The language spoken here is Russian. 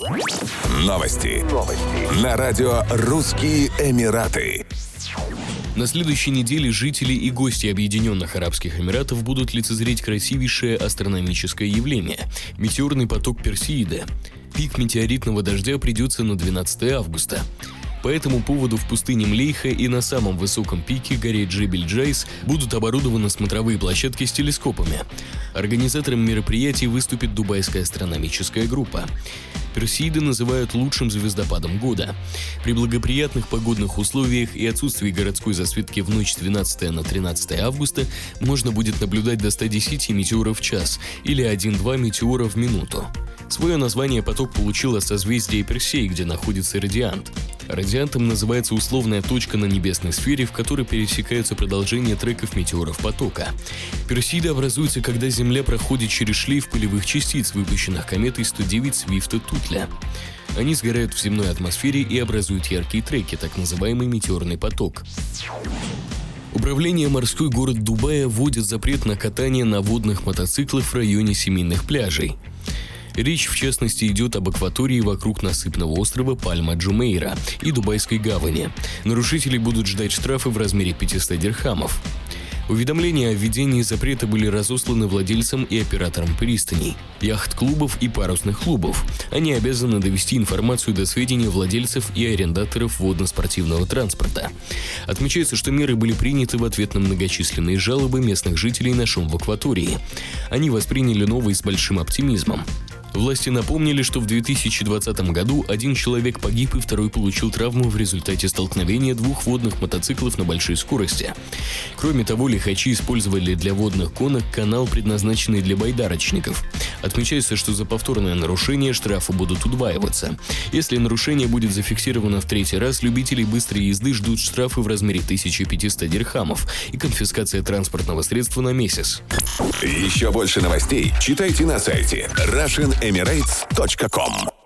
Новости. Новости. На радио «Русские Эмираты». На следующей неделе жители и гости Объединенных Арабских Эмиратов будут лицезреть красивейшее астрономическое явление – метеорный поток Персеида. Пик метеоритного дождя придется на 12 августа. По этому поводу в пустыне Млейха и на самом высоком пике горе Джебель-Джайс будут оборудованы смотровые площадки с телескопами. Организатором мероприятий выступит Дубайская астрономическая группа. Персиды называют лучшим звездопадом года. При благоприятных погодных условиях и отсутствии городской засветки в ночь с 12 на 13 августа можно будет наблюдать до 110 метеоров в час или 1-2 метеора в минуту. Свое название поток получил от созвездия Персей, где находится радиант. Радиантом называется условная точка на небесной сфере, в которой пересекаются продолжения треков метеоров потока. Персиды образуются, когда Земля проходит через шлейф пылевых частиц, выпущенных кометой 109 Свифта-Тутля. Они сгорают в земной атмосфере и образуют яркие треки, так называемый метеорный поток. Управление морской город Дубая вводит запрет на катание на водных мотоциклах в районе семейных пляжей. Речь, в частности, идет об акватории вокруг насыпного острова Пальма-Джумейра и Дубайской гавани. Нарушители будут ждать штрафы в размере 500 дирхамов. Уведомления о введении запрета были разосланы владельцам и операторам пристаней, яхт-клубов и парусных клубов. Они обязаны довести информацию до сведения владельцев и арендаторов водно-спортивного транспорта. Отмечается, что меры были приняты в ответ на многочисленные жалобы местных жителей на шум в акватории. Они восприняли новый с большим оптимизмом. Власти напомнили, что в 2020 году один человек погиб и второй получил травму в результате столкновения двух водных мотоциклов на большой скорости. Кроме того, лихачи использовали для водных гонок канал, предназначенный для байдарочников. Отмечается, что за повторное нарушение штрафы будут удваиваться. Если нарушение будет зафиксировано в третий раз, любителей быстрой езды ждут штрафы в размере 1500 дирхамов и конфискация транспортного средства на месяц. Еще больше новостей читайте на сайте Russian Emirates.com